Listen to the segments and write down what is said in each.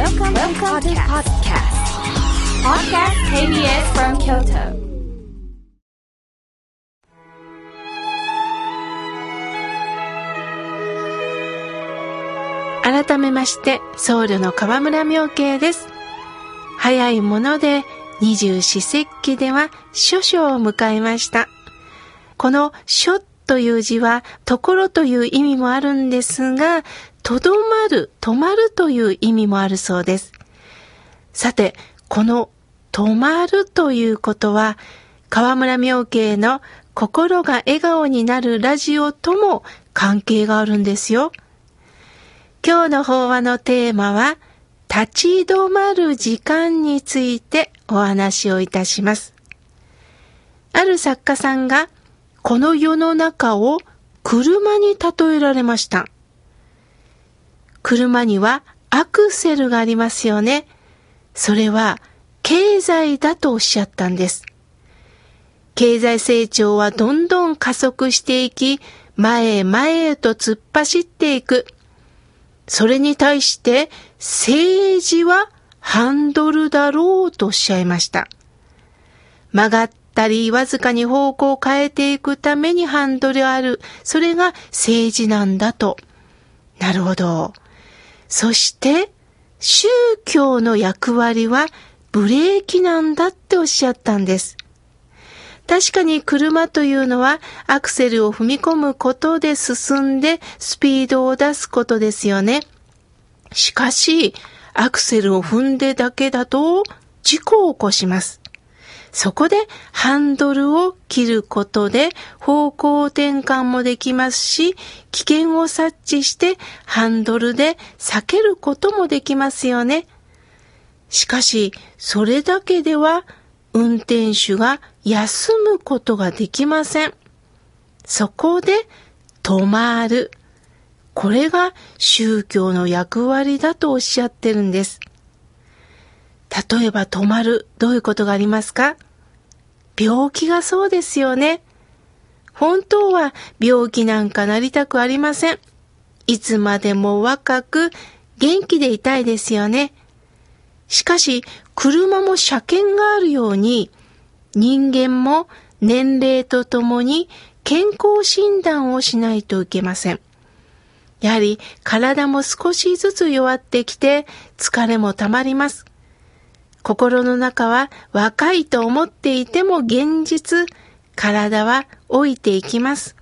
Welcome, Welcome to podcast. Podcast KBS from Kyoto. 改めまして僧侶の河村明慶です早いもので二十四節気では諸書を迎えましたこの書という字はところという意味もあるんですがとどまる、止まるという意味もあるそうです。さて、この止まるということは、河村明慶の心が笑顔になるラジオとも関係があるんですよ。今日の法話のテーマは、立ち止まる時間についてお話をいたします。ある作家さんが、この世の中を車に例えられました。車にはアクセルがありますよね。それは経済だとおっしゃったんです。経済成長はどんどん加速していき、前へ前へと突っ走っていく。それに対して政治はハンドルだろうとおっしゃいました。曲がったりわずかに方向を変えていくためにハンドルある。それが政治なんだと。なるほど。そして、宗教の役割はブレーキなんだっておっしゃったんです。確かに車というのはアクセルを踏み込むことで進んでスピードを出すことですよね。しかし、アクセルを踏んでだけだと事故を起こします。そこでハンドルを切ることで方向転換もできますし、危険を察知してハンドルで避けることもできますよね。しかし、それだけでは運転手が休むことができません。そこで止まる。これが宗教の役割だとおっしゃってるんです。例えば止まる。どういうことがありますか？病気がそうですよね。本当は病気なんかなりたくありません。いつまでも若く元気でいたいですよね。しかし、車も車検があるように、人間も年齢とともに健康診断をしないといけません。やはり体も少しずつ弱ってきて疲れもたまります。心の中は若いと思っていても現実、体は老いていきます。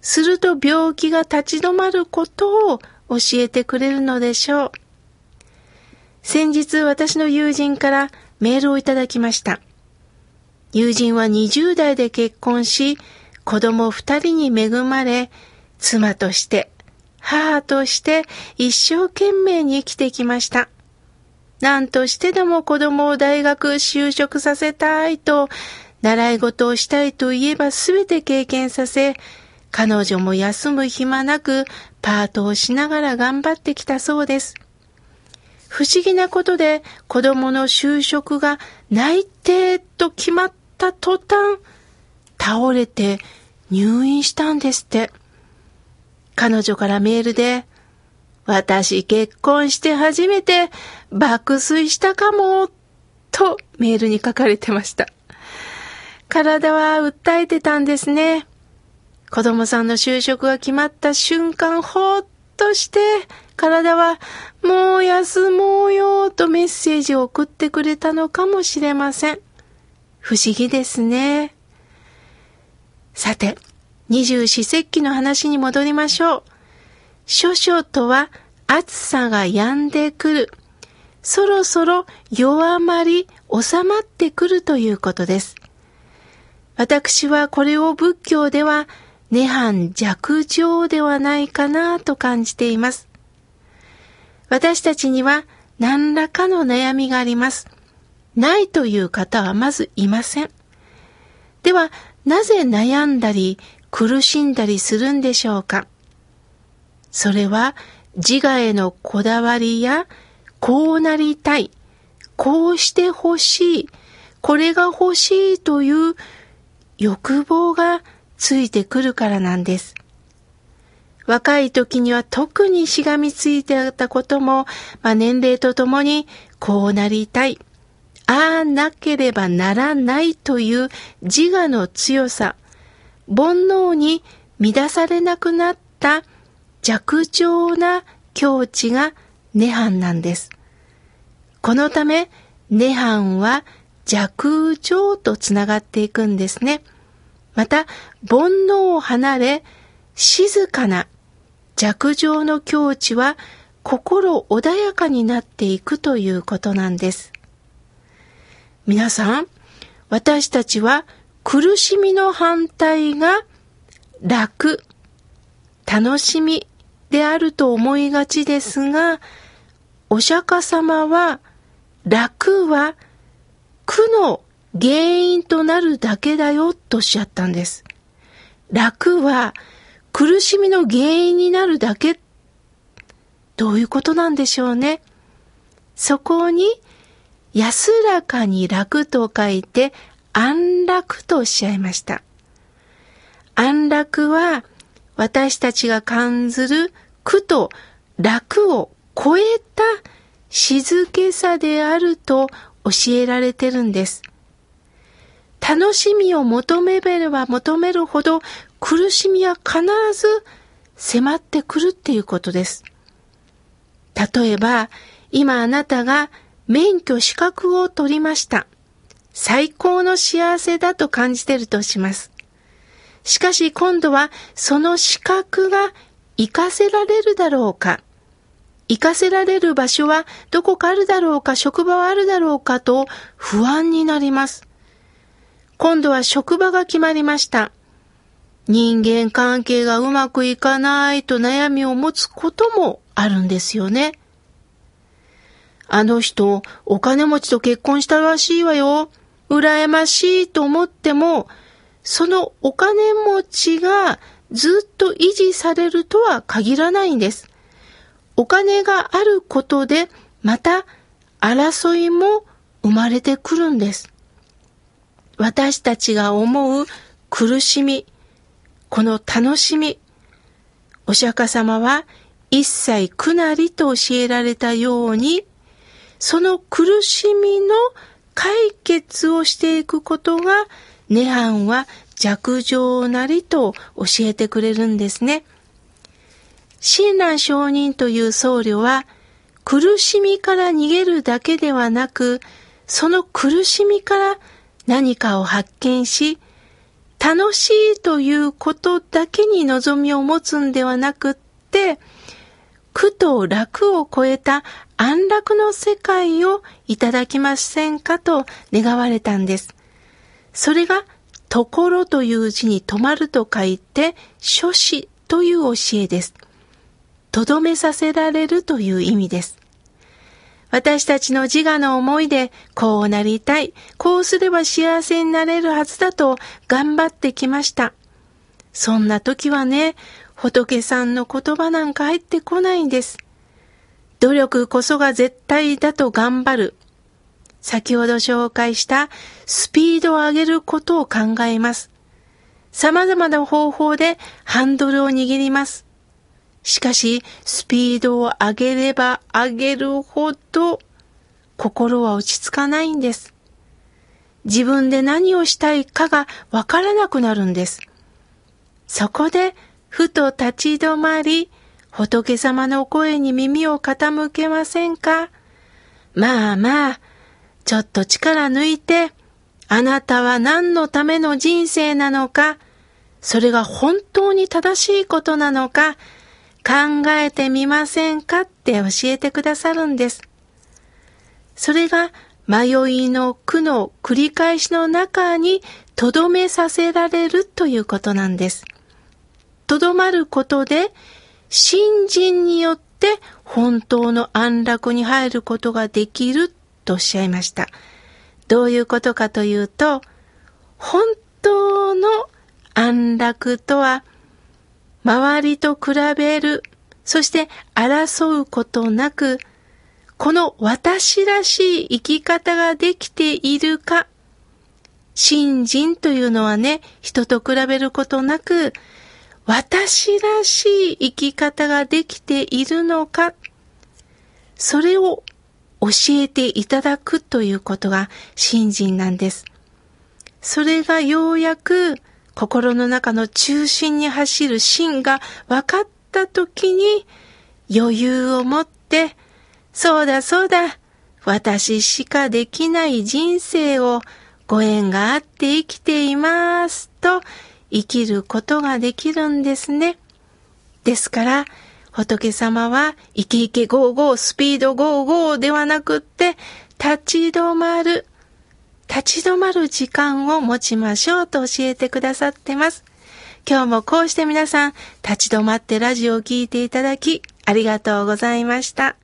すると病気が立ち止まることを教えてくれるのでしょう。先日私の友人からメールをいただきました。友人は20代で結婚し、子供2人に恵まれ、妻として、母として一生懸命に生きてきました。何としてでも子供を大学就職させたいと、習い事をしたいと言えば全て経験させ、彼女も休む暇なくパートをしながら頑張ってきたそうです。不思議なことで子供の就職が内定と決まった途端、倒れて入院したんですって。彼女からメールで、私結婚して初めて爆睡したかも、とメールに書かれてました。体は訴えてたんですね。子供さんの就職が決まった瞬間、ほっとして、体はもう休もうよとメッセージを送ってくれたのかもしれません。不思議ですね。さて、二十四節気の話に戻りましょう。諸々とは暑さが止んでくる。そろそろ弱まり収まってくるということです。私はこれを仏教では涅槃弱情ではないかなと感じています。私たちには何らかの悩みがあります。ないという方はまずいません。では、なぜ悩んだり苦しんだりするんでしょうか？それは自我へのこだわりやこうなりたい、こうしてほしい、これが欲しいという欲望がついてくるからなんです。若い時には特にしがみついてあったことも、まあ、年齢とともにこうなりたい。ああなければならないという自我の強さ、煩悩に乱されなくなった弱情な境地が涅槃なんです。このため、涅槃は弱情とつながっていくんですね。また、煩悩を離れ、静かな弱情の境地は心穏やかになっていくということなんです。皆さん、私たちは苦しみの反対が楽、楽しみであると思いがちですが、お釈迦様は楽は苦の原因となるだけだよとおっしゃったんです。楽は苦しみの原因になるだけ。どういうことなんでしょうね。そこに安らかに楽と書いて安楽とおっしゃいました。安楽は私たちが感ずる苦と楽を超えた静けさであると教えられてるんです。楽しみを求めれば求めるほど苦しみは必ず迫ってくるっていうことです。例えば、今あなたが免許資格を取りました。最高の幸せだと感じてるとします。しかし今度はその資格が活かせられるだろうか？活かせられる場所はどこかあるだろうか？職場はあるだろうかと不安になります。今度は職場が決まりました。人間関係がうまくいかないと悩みを持つこともあるんですよね。あの人、お金持ちと結婚したらしいわよ。羨ましいと思っても、そのお金持ちがずっと維持されるとは限らないんです。お金があることで、また争いも生まれてくるんです。私たちが思う苦しみ、この楽しみ、お釈迦様は一切苦なりと教えられたように、その苦しみの解決をしていくことが、涅槃は弱情なりと教えてくれるんですね。親鸞上人という僧侶は、苦しみから逃げるだけではなく、その苦しみから何かを発見し、楽しいということだけに望みを持つんではなくって、苦と楽を超えた安楽の世界をいただきませんかと願われたんです。それが、ところという字に止まると書いて、諸子という教えです。とどめさせられるという意味です。私たちの自我の思いで、こうなりたい、こうすれば幸せになれるはずだと頑張ってきました。そんな時はね、仏さんの言葉なんか入ってこないんです。努力こそが絶対だと頑張る。先ほど紹介したスピードを上げることを考えます。様々な方法でハンドルを握ります。しかし、スピードを上げれば上げるほど、心は落ち着かないんです。自分で何をしたいかがわからなくなるんです。そこで、ふと立ち止まり、仏様の声に耳を傾けませんか？まあまあ、ちょっと力抜いて、あなたは何のための人生なのか、それが本当に正しいことなのか、考えてみませんかって教えてくださるんです。それが迷いの苦の繰り返しの中にとどめさせられるということなんです。とどまることで、信心によって本当の安楽に入ることができるとおっしゃいました。どういうことかというと、本当の安楽とは周りと比べる、そして争うことなく、この私らしい生き方ができているか、信心というのはね、人と比べることなく、私らしい生き方ができているのか、それを教えていただくということが信心なんです。それがようやく心の中の中心に走る芯が分かった時に余裕を持って、そうだそうだ、私しかできない人生をご縁があって生きていますと生きることができるんですね。ですから、仏様は、イケイケゴーゴー、スピードゴーゴーではなくって、立ち止まる、立ち止まる時間を持ちましょうと教えてくださってます。今日もこうして皆さん、立ち止まってラジオを聴いていただき、ありがとうございました。